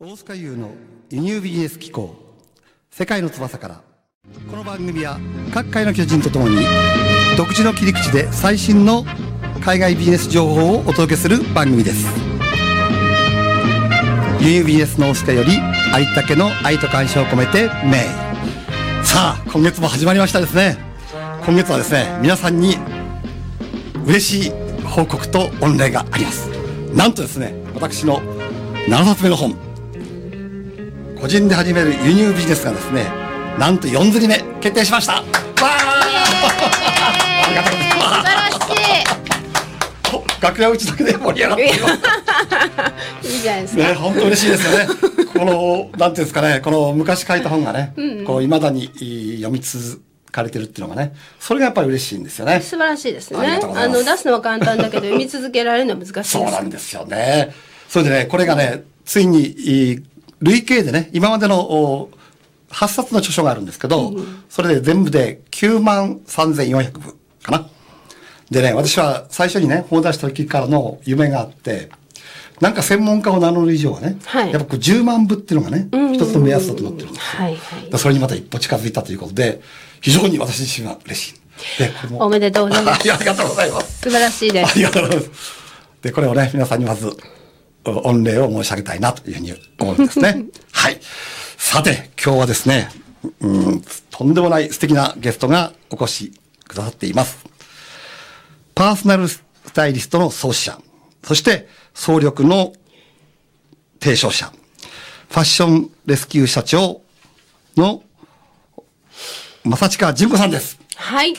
大塚優の輸入ビジネス機構世界の翼から。この番組は各界の巨人とともに独自の切り口で最新の海外ビジネス情報をお届けする番組です。輸入ビジネスの大塚より有田家の愛と感謝を込めてメイさあ今月も始まりましたですね。今月はですね皆さんに嬉しい報告と御礼があります。なんとですね私の7冊目の本個人で始める輸入ビジネスがですねなんと4釣り目決定しましたわーありがとうございます素晴らし楽屋打ちだけで盛り上がっていい。いいじゃないですか。ね、本当嬉しいですよね。この、なんていうんですかね、この昔書いた本がね、こう、未だにい読み続かれてるっていうのがね、それがやっぱり嬉しいんですよね。素晴らしいですね。あの、出すのは簡単だけど、読み続けられるのは難しい。そうなんですよね。それでね、これがね、ついに、い累計でね、今までのお8冊の著書があるんですけど、それで全部で9万3400部かな。でね、私は最初にね、本を出した時からの夢があって、なんか専門家を名乗る以上はね、はいやっぱこう10万部っていうのがね、一つの目安だと思ってるんですよ。はいはいでそれにまた一歩近づいたということで、非常に私自身は嬉しい。で。おめでとうございます ありがとうございます。素晴らしいです。ありがとうございます。で、これをね、皆さんにまず、お御礼を申し上げたいなというふうに思うんですね。はい。さて、今日はですね、うん、とんでもない素敵なゲストがお越しくださっています。パーソナルスタイリストの創始者、そして総力の提唱者、ファッションレスキュー社長の正近純子さんです。はい。よ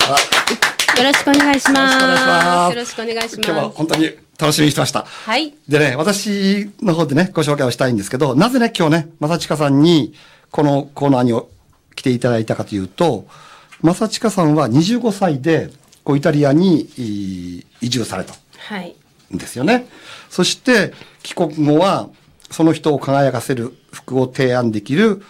ろしくお願いします。よろしくお願いし今日はます。本当に楽しみにしてました。はい。でね、私の方でね、ご紹介をしたいんですけど、なぜね、今日ね、正近さんに、このコーナーに来ていただいたかというと、正近さんは25歳で、こう、イタリアにい移住されたはい。んですよね。そして、帰国後は、その人を輝かせる服を提案できる、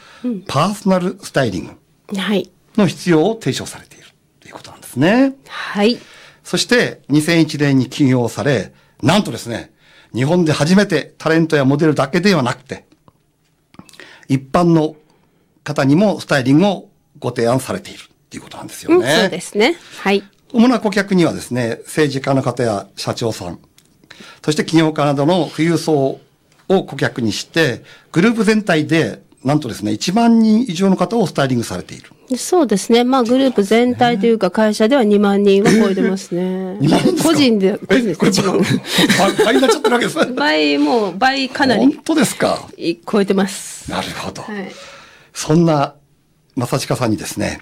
パーソナルスタイリングはい。の必要を提唱されているということなんですね。はい。そして2001年に起業され、なんとですね、日本で初めてタレントやモデルだけではなくて、一般の方にもスタイリングをご提案されているっていうことなんですようん、ね。そうですね。はい。主な顧客にはですね、政治家の方や社長さん、そして企業家などの富裕層を顧客にして、グループ全体で、なんとですね、1万人以上の方をスタイリングされている。そうですね。まあ、グループ全体というか、会社では2万人は超えてますね。2万人ですか？個人で、個人え、でこれ1万。倍 倍になっちゃってるわけですね。倍、もう、倍かな本り当ですか？い超えてます。なるほど。はい。そんな、正近さんにですね、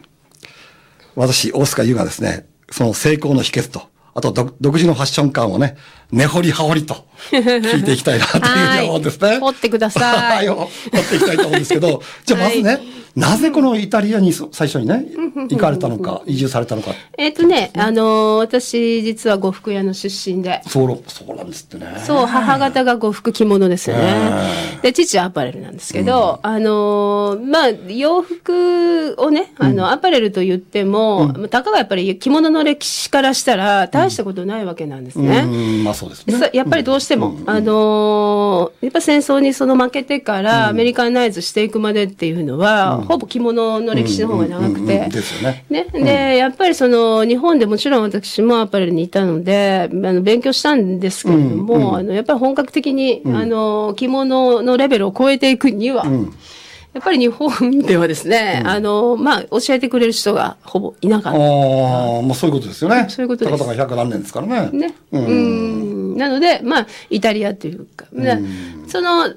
私、大塚優がですね、その成功の秘訣と、あと独独自のファッション感をね、根掘り葉掘りと聞いていきたいなというふうに思うんですね。はい掘ってくださいはい、掘っていきたいと思うんですけど、じゃあまずね、はいなぜこのイタリアにそ最初にね、行かれたのか、移住されたのか。えっ、とね、あのー私、実は呉服屋の出身で。そう、そうなんですってね。そう、母方が呉服着物ですよね。で、父はアパレルなんですけど、あのーまあ、洋服をね、あの、アパレルと言っても、たかがやっぱり着物の歴史からしたら、大したことないわけなんですね。うん、まあそうですね。さやっぱりどうしても、あのーやっぱ戦争にその負けてからアメリカンナイズしていくまでっていうのは、ほぼ着物の歴史の方が長くうんうんうてん。ですよね。ね、で、やっぱりその、日本でもちろん私もアパレルにいたので、あの、勉強したんですけれども、あの、やっぱり本格的に、あの、着物のレベルを超えていくには、やっぱり日本ではですね、あの、まあ、教えてくれる人がほぼいなかった。ああ、まあそういうことですよね。そういうことですたかたか百何年ですからね。ね。うん。なので、まあ、イタリアというか、ねその、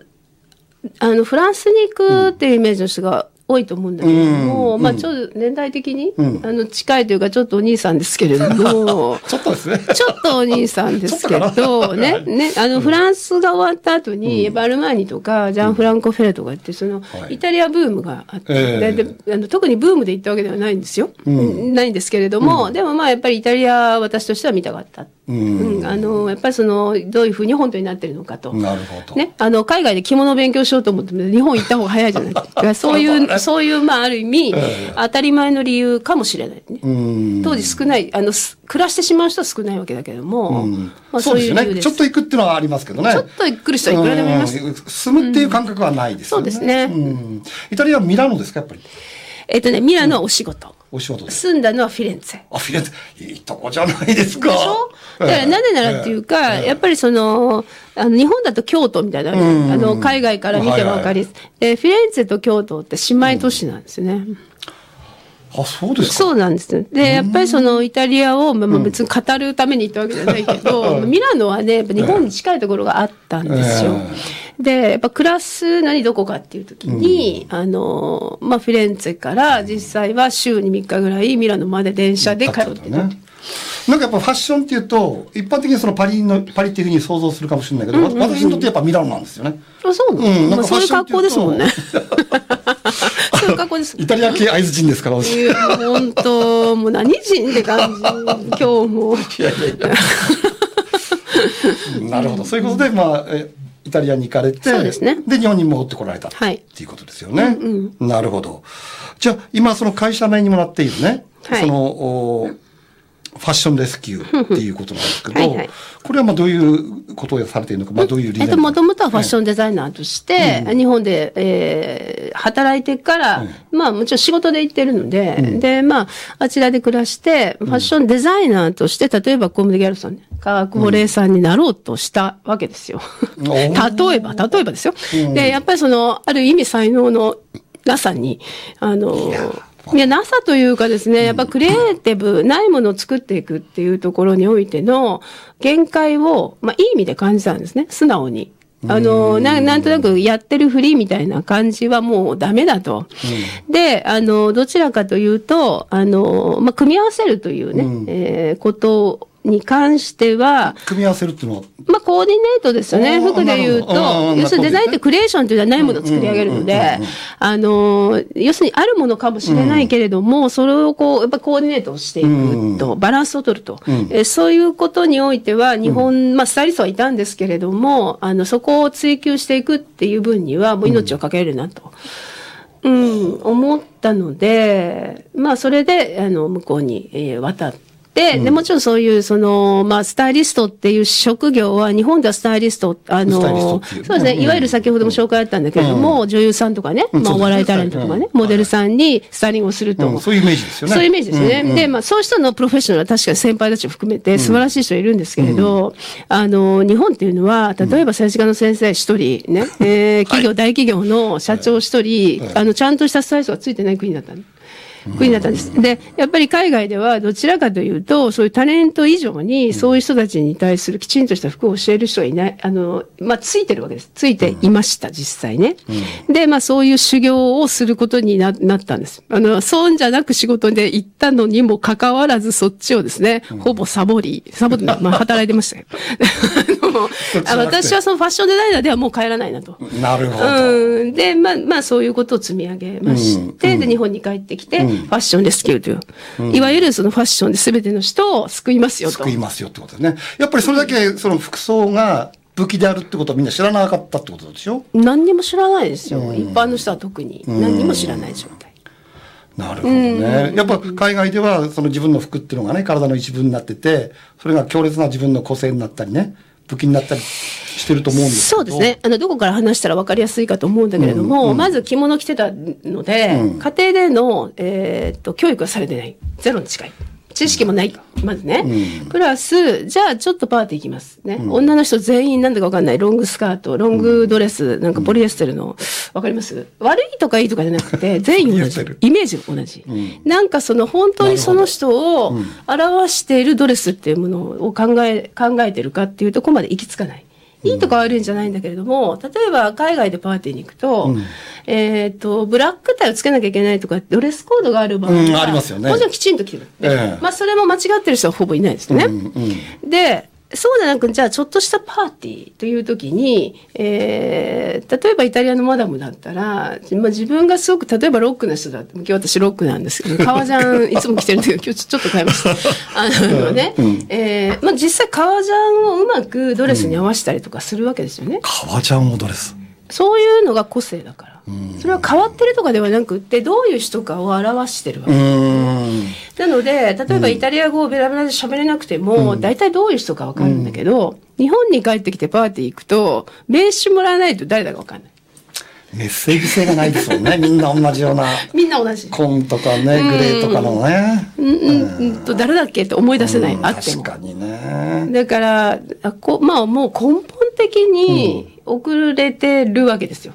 あの、フランスに行くっていうイメージの人が多いと思うんだけれども、まあ、ちょっと年代的に、あの、近いというか、ちょっとお兄さんですけれども、ちょっとですね。ちょっとお兄さんですけど、ね、ね、あの、フランスが終わった後に、やっぱアルマーニとか、ジャン・フランコ・フェレとかって、そのは、い。イタリアブームがあって、あの特にブームで行ったわけではないんですよ。ないんですけれども、でもまあ、やっぱりイタリア、私としては見たかった。うん、あの、やっぱりその、どういうふうに本当になってるのかと。なるほど。ね、あの、海外で着物を勉強しようと思っても、日本行った方が早いじゃない。ですか。そういう、そういう、まあ、ある意味、当たり前の理由かもしれないね。うん当時少ない、あの、す暮らしてしまう人は少ないわけだけども、まあ、そうですよね。いう理由です。ちょっと行くっていうのはありますけどね。ちょっと来る人はいくらでもいます。うん住むっていう感覚はないですよね。そうですねんイタリアはミラノですか、やっぱり？えっとね、ミラノはお仕事。お仕事です。住んだのはフィレンツェ。あ、フィレンツェ、いいとこじゃないですか。でしょ？だからなぜならっていうか、やっぱりその、あの、日本だと京都みたいな、あの、海外から見てもわかり。で、フィレンツェと京都って姉妹都市なんですよね。あ、そうですか？そうなんです。で、やっぱりそのイタリアを、まあ、まあ別に語るために行ったわけじゃないけど、ミラノはね、やっぱ日本に近いところがあったんですよ。で、やっぱ暮らすのにどこかっていう時に、あの、まあ、フィレンツェから実際は週に3日ぐらいミラノまで電車で通ってた。ね。なんかやっぱファッションっていうと、一般的にそのパリの、パリっていうふうに想像するかもしれないけど、私にとってやっぱミラノなんですよね。あ、そうなの、うんなんかまあ、そういう格好ですもんね。フ そういう格好です。イタリア系会津人ですから、私。いや、本当もう何人って感じ。今日も。いやいやいや。なるほど。そういうことで、まあ、えイタリアに行かれて、ですねで、日本に戻ってこられた。はいっていうことですよね。なるほど。じゃあ、今、その会社名にもなっているね、はいその、おファッションレスキューっていうことなんですけど、はいはい。これはまあどういうことをされているのか、まあどういう理念えっと、もともとはファッションデザイナーとして、日本で、えー働いてから、まあもちろん仕事で行ってるので、で、まあ、あちらで暮らして、ファッションデザイナーとして、例えばコムデ・ギャルソン、化学保冷さんになろうとしたわけですよ。例えば、例えばですよ。で、やっぱりその、ある意味才能のなさに、あの、いや、なさというかですね、やっぱクリエイティブ、ないものを作っていくっていうところにおいての限界を、まあ、いい意味で感じたんですね、素直に。あの、ななんとなくやってるふりみたいな感じはもうダメだと。で、あの、どちらかというと、あの、まあ、組み合わせるというね、えーことに関しては、組み合わせるっていうのは、まあ、コーディネートですよね。服で言うと、要するにデザインってクリエーションというのはないものを作り上げるので、あの、要するにあるものかもしれないけれども、それをこう、やっぱコーディネートをしていくと、バランスを取ると。えそういうことにおいては、日本、まあ、スタイリストはいたんですけれども、あの、そこを追求していくっていう分には、もう命をかけるなと。うん、思ったので、まあ、それで、あの、向こうに、えー渡って、で、もちろんそういう、その、まあ、スタイリストっていう職業は、日本ではスタイリスト、あの、そうですね、うん。いわゆる先ほども紹介あったんだけれども、女優さんとかね、まあ、お笑いタレントとかね、うん。モデルさんにスタイリングをすると。うん。そういうイメージですよね。そういうイメージですよね。うん。うん。で、まあ、そういう人のプロフェッショナルは確かに先輩たちを含めて素晴らしい人いるんですけれど、あの、日本っていうのは、例えば政治家の先生一人ね、えー企業、大企業の社長一人、あの、ちゃんとしたスタイリストがついてない国だったの。国だったんです。で、やっぱり海外ではどちらかというと、そういうタレント以上に、そういう人たちに対するきちんとした服を教える人がいない、あの、まあ、ついてるわけです。ついていました、実際ね。で、まあ、そういう修行をすることにななったんです。あの、そうじゃなく仕事で行ったのにもかかわらず、そっちをですね、ほぼサボり、サボって、まあ、働いてましたけど。あのあの私はそのファッションデザイナーではもう帰らないなと。なるほど。うん。で、まあ、まあ、そういうことを積み上げまして、で、日本に帰ってきて、ファッションレスキューという、いわゆるそのファッションで全ての人を救いますよと。救いますよってことですね。やっぱりそれだけその服装が武器であるってことはみんな知らなかったってことでしょ何にも知らないですよ。一般の人は特に。何にも知らない状態。なるほどね。やっぱ海外ではその自分の服っていうのがね、体の一部になってて、それが強烈な自分の個性になったりね、武器になったりしてると思うんです。そうですね。あの、どこから話したら分かりやすいかと思うんだけれども、まず着物着てたので、家庭での、えーっと、教育はされてない。ゼロに近い。知識もない。まずね。プラス、じゃあちょっとパーティー行きます。ね。女の人全員なんだか分かんない。ロングスカート、ロングドレス、なんかポリエステルの、わかります？悪いとかいいとかじゃなくて、全員同じ。イメージが同じ。なんかその本当にその人を表しているドレスっていうものを考え、考えてるかっていうところまで行き着かない。いいとか悪いんじゃないんだけれども、例えば海外でパーティーに行くと、えっ、と、ブラックタイをつけなきゃいけないとか、ドレスコードがある場合は、うんありますよねもちろんきちんと着る。ええまあ、それも間違ってる人はほぼいないですね。で、そうじゃなく、じゃあ、ちょっとしたパーティーという時に、えー、例えばイタリアのマダムだったら、まあ、自分がすごく、例えばロックな人だって、今日私ロックなんですけど、革ジャンいつも着てるんだけど、今日ちょっと変えました。あのね、えー、まあ、実際革ジャンをうまくドレスに合わせたりとかするわけですよね。革ジャンをドレス。そういうのが個性だから。か。それは変わってるとかではなくって、どういう人かを表してるわけ。うん。なので、例えばイタリア語をベラベラで喋れなくても、大体どういう人かわかるんだけど、日本に帰ってきてパーティー行くと、名刺もらわないと誰だかわかんない。メッセージ性がないですもんね。みんな同じような。みんな同じ。紺とかね、グレーとかのね。うん、うん、うんと、誰だっけって思い出せない。うんあっても。確かにね。だから、あこまあもう根本的に遅れてるわけですよ。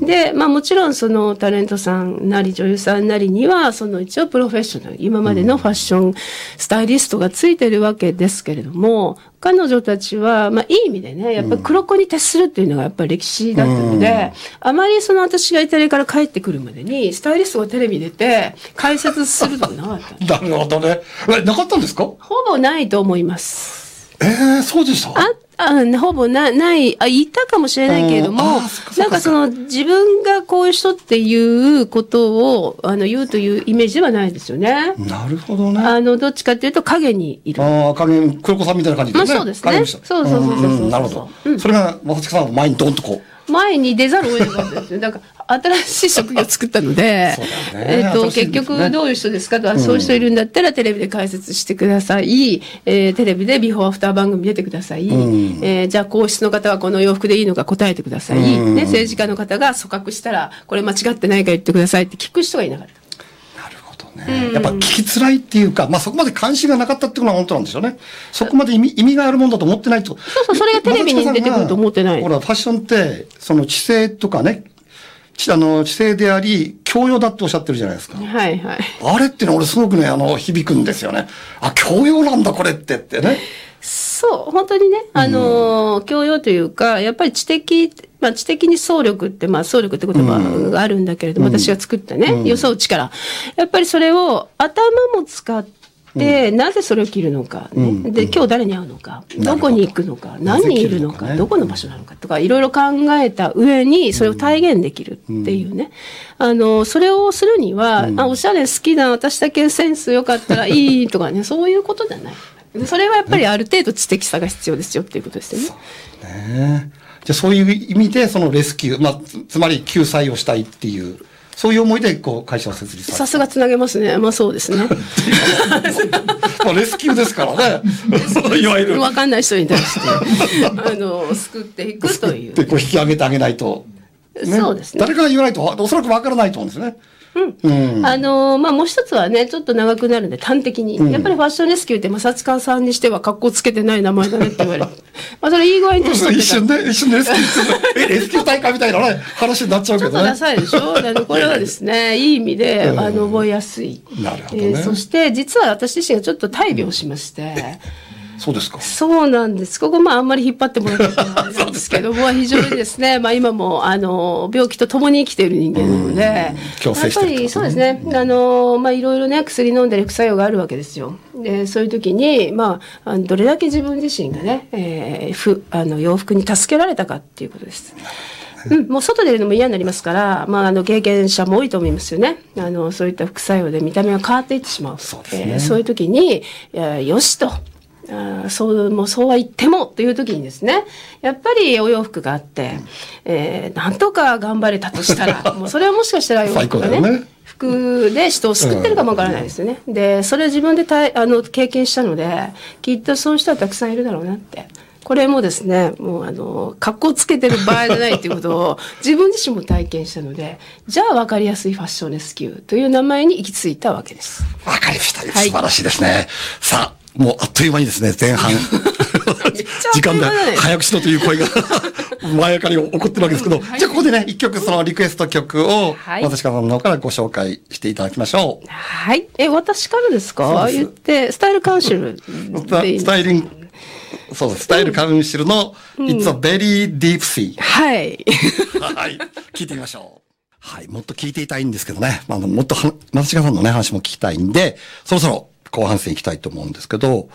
で、まあもちろんそのタレントさんなり女優さんなりには、その一応プロフェッショナル、今までのファッションスタイリストがついてるわけですけれども、彼女たちは、まあいい意味でね、やっぱり黒子に徹するっていうのがやっぱり歴史だったので、あまりその私がイタリアから帰ってくるまでに、スタイリストがテレビ出て解説するとかなかった。なるほどね。え、なかったんですか？ほぼないと思います。ええそうでした？あ、あほぼな、ない、あ、いたかもしれないけれどうんもなんかその、自分がこういう人っていうことを、あの、言うというイメージではないですよね。なるほどね。あの、どっちかっていうと、影にいる。ああ、影、黒子さんみたいな感じですね。まあそうですねそうそうそうそうそうんなるほど。それが、まささんの前にドンとこう。前に出ざるを得なかったですよ。だから、新しい職業を作ったのでねえっと、ね結局、どういう人ですかと、あそういう人いるんだったら、テレビで解説してください。えーテレビでビフォーアフター番組出てください。えーじゃあ、皇室の方はこの洋服でいいのか答えてください。ね、政治家の方が組閣したら、これ間違ってないか言ってくださいって聞く人がいなかった。なるほどね。やっぱ聞きづらいっていうか、まあそこまで関心がなかったっていうのは本当なんでしょうね。そこまで意味意味があるもんだと思ってないと。そうそうそれがテレビに出てくると思ってないほら、ファッションって、その知性とかね、ちあの、知性であり、教養だっておっしゃってるじゃないですか。はいはい。あれってのは俺すごくね、あの、響くんですよね。あ、教養なんだこれってってね。そう、本当にね、あのー、教養というか、やっぱり知的、まあ知的に総力って、まあ総力って言葉があるんだけれども、私が作ったね、予想力。やっぱりそれを頭も使って、なぜそれを着るのか、ね。で、今日誰に会うのか、ど。こに行くのか、何人いるのか、ねどこの場所なのかとか、いろいろ考えた上に、それを体現できるっていうね。あの、それをするには、あ、おしゃれ好きな、私だけセンス良かったらいいとかね、そういうことじゃない。それはやっぱりある程度知的さが必要ですよっていうことですよね。ねじゃあそういう意味で、そのレスキュー、まあ、つつまり救済をしたいっていう、そういう思いで、こう、会社を設立さすがつなげますね。まあそうですね。た。まあ、レスキューですからね。いわゆる。わかんない人に対して、あの、救っていくという。で、こう引き上げてあげないと。そうですね誰かが言わないと、おそらくわからないと思うんですね。うん。あのまあ、もう一つはね、ちょっと長くなるんで、端的に。やっぱりファッションレスキューって、まさつかさんにしては格好つけてない名前だねって言われる。まあ、それいい具合に年取ってた一瞬で、一瞬でレスキューって、え、レスキュー大会みたいなね、話になっちゃうけどねちょっとダ。サいでしょ？あのこれはですね、いい意味で、あの、覚えやすい。なるほどねえーそして、実は私自身がちょっと大病しまして、そうですか。そうなんです。ここ、まあ、あんまり引っ張ってもらってないんですけども、非常にですね、まあ、今も、あの、病気と共に生きている人間なので、やっぱり、そうですね、あの、まあ、いろいろね、薬飲んでる副作用があるわけですよ。で、そういう時に、まあ、どれだけ自分自身がね、えー、ふ、あの、洋服に助けられたかっていうことです。うん、もう外出るのも嫌になりますから、まあ、あの、経験者も多いと思いますよね。あの、そういった副作用で見た目が変わっていってしまう。そうですねえーそういう時に、よしと。あーそう、もうそうは言ってもという時にですね、やっぱりお洋服があって、えーなんとか頑張れたとしたら、もうそれはもしかしたら洋服がね、ね服で人を救ってるかもわからないですよね。で、それを自分でたいあの経験したので、きっとそういう人はたくさんいるだろうなって。これもですね、もうあの、格好つけてる場合じゃないということを 自分自身も体験したので、じゃあ分かりやすいファッションレスキューという名前に行き着いたわけです。わかりました。素はい晴らしいですね。さあ、もうあっという間にですね、前半。時間だね早くしろという声が 前かり起こってるわけですけど、はいじゃあここでね、一曲そのリクエスト曲を、はい私からの方からご紹介していただきましょう。はい。え、私からですか？言って、スタイルカウンシル スタイリング、そうです。スタイルカウンシルの、It's a very deep sea。はい。はい。聞いてみましょう。はい。もっと聞いていたいんですけどね。まあ、もっとは、松重さんのね、話も聞きたいんで、そろそろ後半戦行きたいと思うんですけど、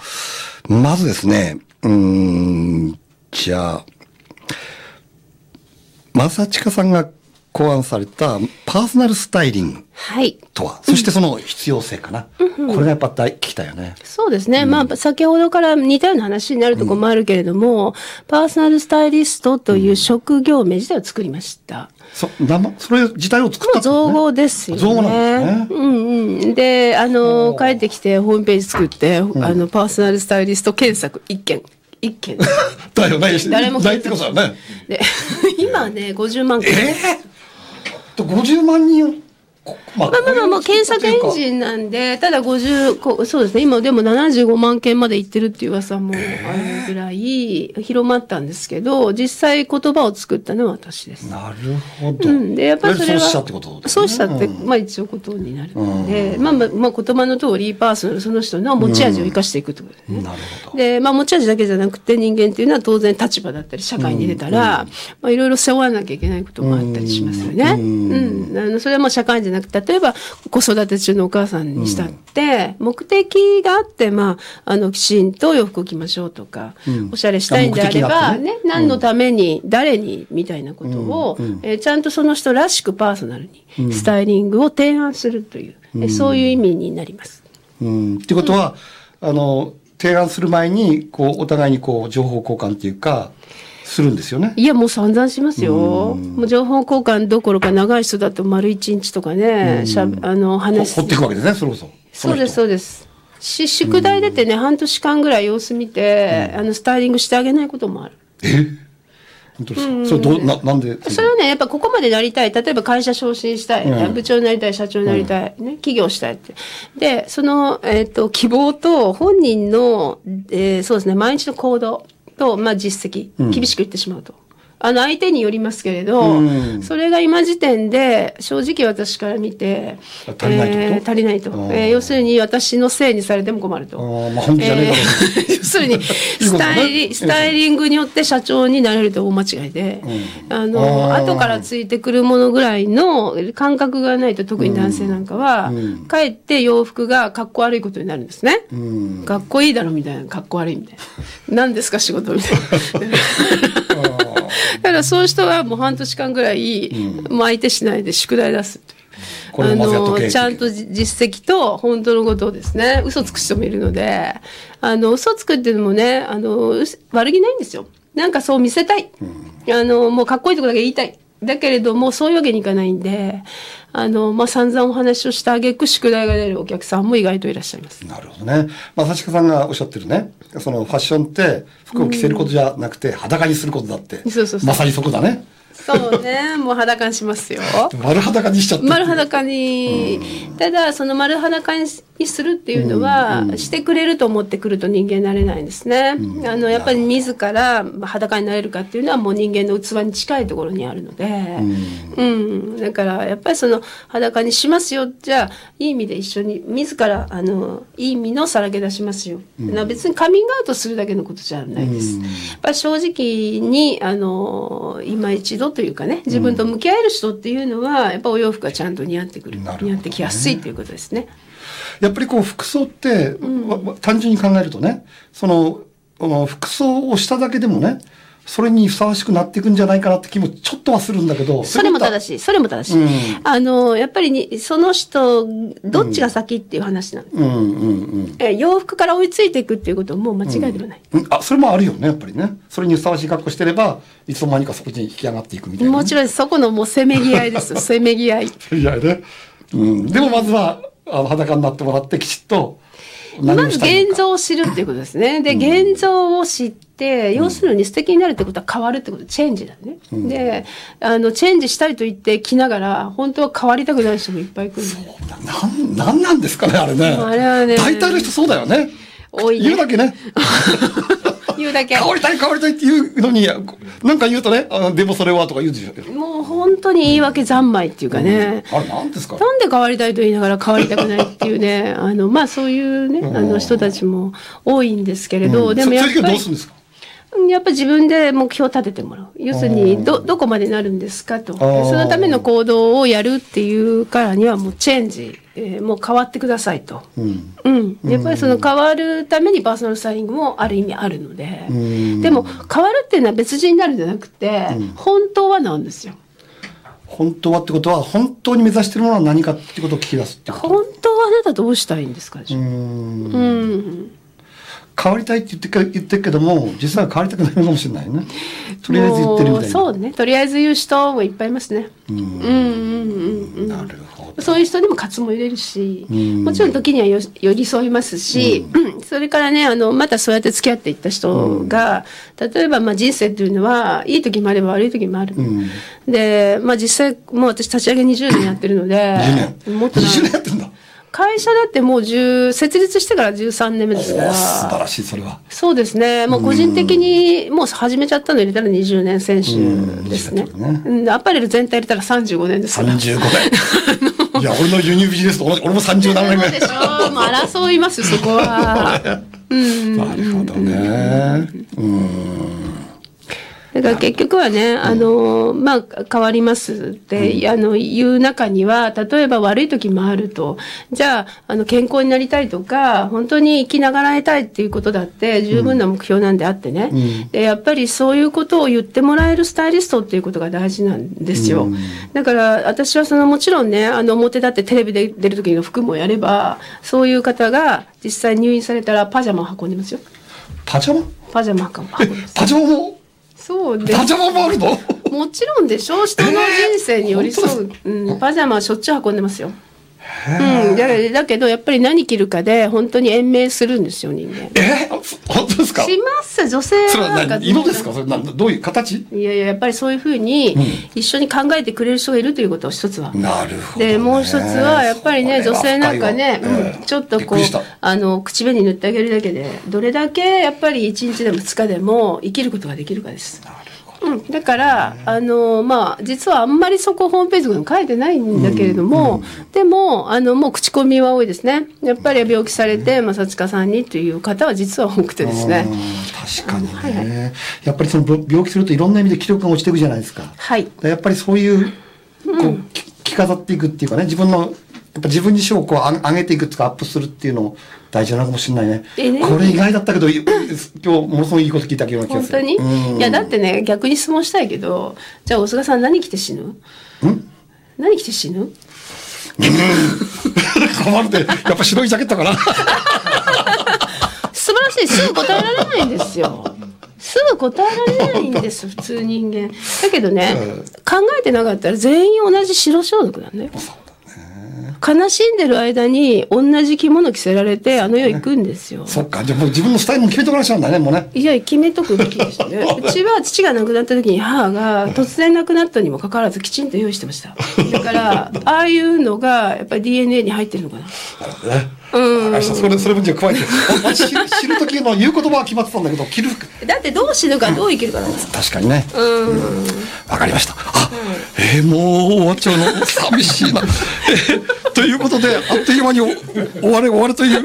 まずですね、うん、じゃあ、正親さんが考案されたパーソナルスタイリングはい。とは、そしてその必要性かな？これがやっぱ大聞きたいよね。そうですね。まあ、先ほどから似たような話になるところもあるけれども、パーソナルスタイリストという職業名自体を作りました。そ、それ自体を作ったってこと造ね語ですよね。造語なんですね。うんうん。で、あの、帰ってきてホームページ作って、あの、パーソナルスタイリスト検索一件。一件。だよね。誰もないってことだよね。で、今ね、50万件。ええと、50万人、まあまあまあまあ、もう検索エンジンなんで、ただ50、こそうですね、今でも75万件まで行ってるっていう噂もあるぐらい広まったんですけど、実際言葉を作ったのは私です。なるほど。うん、で、やっぱりそれは、そうしたってことですね。そうしたって、うんまあ一応ことになるので、まあまあ、まあ言葉の通り、パーソナル、その人の持ち味を生かしていくってことですね。なるほど。で、まあ持ち味だけじゃなくて人間っていうのは当然立場だったり社会に出たら、まあいろいろ背負わなきゃいけないこともあったりしますよね。うん。あの、それはもう社会じゃなくて、例えば子育て中のお母さんにしたって、目的があって、まあ、あの、きちんと洋服を着ましょうとか、おしゃれしたいんであれば、ね。ね、何のために、誰に、みたいなことを、えーちゃんとその人らしくパーソナルに、スタイリングを提案するという、えそういう意味になります。うん。ってことは、あの、提案する前に、こう、お互いにこう、情報交換っていうか、するんですよね。いや、もう散々しますよ。もう情報交換どころか長い人だと丸一日とかね、しゃべあの、ほ話す掘っていくわけですね、それこそ。そうです、そうです。し、宿題出てね、半年間ぐらい様子見て、あの、スタイリングしてあげないこともある。え？本当ですか？それどう、な、なんで？それはね、やっぱここまでなりたい。例えば会社昇進したい。うん部長になりたい、社長になりたい。ね、起業したいって。で、その、えっ、と、希望と本人の、えーそうですね、毎日の行動と、まあ実績、厳しく言ってしまうと。あの、相手によりますけれど、うんそれが今時点で、正直私から見て、足りないと？えー足りないと。うんえー要するに私のせいにされても困ると。まあえ 要するに、スタイリ、スタイリングによって社長になれると大間違いで、あの、あー後からついてくるものぐらいの感覚がないと、特に男性なんかは、かえって洋服がかっこ悪いことになるんですね。うん。かっこいいだろみたいな、かっこ悪いみたいな。何ですか仕事みたいな。だからそういう人はもう半年間ぐらい、もう相手しないで宿題出すあのちゃんとじ実績と本当のことをですね、嘘つく人もいるので、あの、嘘つくっていうのもね、あの、悪気ないんですよ。なんかそう見せたい。あの、もうかっこいいとこだけ言いたい。だけれども、そういうわけにいかないんで、あの、まあ、散々お話をした挙句宿題が出るお客さんも意外といらっしゃいます。なるほどね。まあ、確かさんがおっしゃってるね。そのファッションって服を着せることじゃなくて裸にすることだって。そうそうそうまさにそこだね。そうね、もう裸にしますよ。丸裸にしちゃってる丸裸に、ただその丸裸にするっていうのは、してくれると思ってくると人間になれないんですね、あのやっぱり自ら裸になれるかっていうのはもう人間の器に近いところにあるので、うん。だからやっぱりその裸にしますよじゃあいい意味で一緒に自らあのいい意味のさらけ出しますよ、な別にカミングアウトするだけのことじゃないです、やっぱり正直にあの今一度というかね自分と向き合える人っていうのはやっぱお洋服がちゃんと似合ってくる、ね。似合ってきやすいということですね。やっぱりこう服装って、わわ単純に考えるとね、その、服装をしただけでもね、それにふさわしくなっていくんじゃないかなって気もちょっとはするんだけど。それも正しい。それも正しい。うんあの、やっぱりに、その人、どっちが先っていう話なんです。うんうんうん。え洋服から追いついていくっていうことも間違いではない。うんあ、それもあるよね、やっぱりね。それにふさわしい格好してれば、いつの間にかそこに引き上がっていくみたいな、ね。もちろんそこのもうせめぎ合いです よ。せめぎ合い。いやね。うん。でもまずは、裸になってもらって、きちっと、何まず。現像を知るっていうことですね。で、現像を知って、要するに素敵になるってことは変わるってこと、チェンジだね。で、あの、チェンジしたいと言って着ながら、本当は変わりたくない人もいっぱい来るので。なん、なんなんですかね、あれね。あれはね大体の人そうだよね。多いね言うだけね。言うだけ。変わりたい変わりたいって言うのに、なんか言うとね、あでもそれはとか言うでしょ。もう本当に言い訳三昧っていうかね。あれなんですか？なんで変わりたいと言いながら変わりたくないっていうね、あの、まあそういうね、あの人たちも多いんですけれど、でもやっぱりどうするんですか？やっぱ自分で目標を立ててもらう。要するに、ど、どこまでなるんですかと。そーのための行動をやるっていうからにはもうチェンジ、えーもう変わってくださいと。うん。うん。やっぱりその変わるためにパーソナルスタイリングもある意味あるので。んでも変わるっていうのは別人になるんじゃなくて、本当はなんですよ。本当はってことは、本当に目指してるものは何かってことを聞き出すってこと？本当はあなたどうしたいんですかうん変わりたいって言ってか言ってるけども、実は変わりたくないのかもしれないね。とりあえず言ってるみたいな。そうねとりあえず言う人もいっぱいいますねうんうんうんうんうんなるほど。そういう人にも喝も入れるし、うんもちろん時にはよ寄り添いますし、うんそれからね、あの、またそうやって付き合っていった人が、例えば、まあ人生っていうのは、いい時もあれば悪い時もある。うんで、まあ実際、もう私立ち上げ20年やってるので、20年。もっと長い20年やってんだ。会社だってもう10、設立してから13年目ですかおー素晴ら。らしい、それは。そうですね。もう個人的にもう始めちゃったの入れたら20年選手ですね。うん20年うんアパレル全体入れたら35年ですから。35年。いや、俺の輸入ビジネスと俺も37年目。でしょもう争います、そこは。うん。なるほどね。うん。だから結局はね、あの、まあ、変わりますって、あの、言う中には、例えば悪い時もあると。じゃあ、あの、健康になりたいとか、本当に生きながらえたいっていうことだって、十分な目標なんであってね。うんで、やっぱりそういうことを言ってもらえるスタイリストっていうことが大事なんですよ。うんだから、私はその、もちろんね、あの、表だってテレビで出る時の服もやれば、そういう方が実際入院されたらパジャマを運んでますよ。パジャマ？パジャマ運んでます。パジャマも？そうです。パジャマもあるのもちろんでしょ。人の人生に寄り添う、うん、パジャマはしょっちゅう運んでますよ。うん、だけどだけどやっぱり何着るかで本当に延命するんですよ人間。え？本当ですか？します女性は。はなんか何色ですか？それなんどういう形？いやいややっぱりそういうふうに一緒に考えてくれる人がいるということを一つは。なるほど、ね。でもう一つはやっぱりね女性なんかね、うんちょっとこうあの口紅塗ってあげるだけでどれだけやっぱり1日でも2日でも生きることができるかです。うん、だから、あのまあ、実はあんまりそこホームページに書いてないんだけれども、でもあのもう口コミは多いですね。やっぱり病気されて正親さんにという方は実は多くてですね。うん確かにね、はいはい。やっぱりその病病気するといろんな意味で気力が落ちていくじゃないですか。はい。やっぱりそういう、こう、き着飾っていくっていうかね、自分の、やっぱ自分自身をこうあ上げていくっていうかアップするっていうの大事なのかもしれないね。これ意外だったけど、い今日ものすごいいいこと聞いたような気がする。本当に？うん。いやだってね逆に質問したいけどじゃあ大菅さん何着て死ぬ？何着て死ぬ？困るって、やっぱ白いジャケットかな。素晴らしい。すぐ答えられないんですよ。すぐ答えられないんです普通人間。だけどねうん。考えてなかったら全員同じ白装束なんだよ悲しんでる間に同じ着物着せられてあの世行くんですよ そっか、じゃあもう自分のスタイルも決めとかなきゃなんだね、もうね。いや決めとくべきでしたね うちは父が亡くなった時に母が突然亡くなったにもかかわらずきちんと用意してましただからああいうのがやっぱり DNA に入ってるのかななるほどね。うん。それ、それもじゃあ加えて。私知る時の言う言葉は決まってたんだけど、着る服。だってどう死ぬかどう生きるかなんです確かにね。うんわかりました。あ、えーもう終わっちゃうの？寂しいな。えーということで、あっという間にお終われ終わるという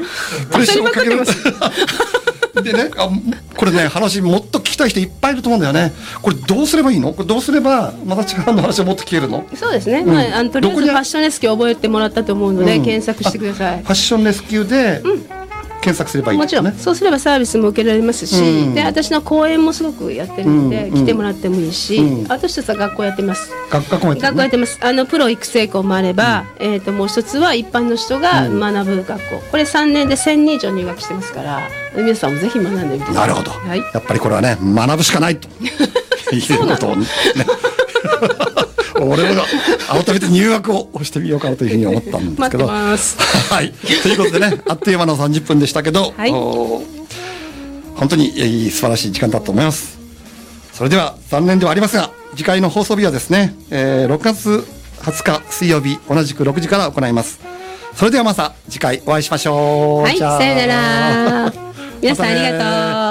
プレッシャーをかける。でねあ、これね、話もっと聞きたい人いっぱいいると思うんだよね。これどうすればいいの？これどうすれば、また違うの話をもっと聞けるの？そうですね、まあ、あのとりあえずファッションレスキュー覚えてもらったと思うので、うん。検索してください。ファッションレスキューで検索すればいいもちろん、ね。そうすればサービスも受けられますし、うんで私の講演もすごくやってるので、うん来てもらってもいいし、うんあと一つは学校やってます。学学校やってるね学校やってます。あのプロ育成校もあれば、えっ、ともう一つは一般の人が学ぶ学校。これ3年で1000人以上入学してますから、皆さんもぜひ学んでみてください。なるほど、はい。やっぱりこれはね学ぶしかないと いうことをね俺も改めて入学をしてみようかなというふうに思ったんですけど。はい。ということでね あっという間の30分でしたけど、はい。お本当にいい素晴らしい時間だと思います。それでは残念ではありますが次回の放送日はですね、えー6月20日水曜日同じく6時から行います。それではまた次回お会いしましょう。はい、さよなら。皆さんありがとう。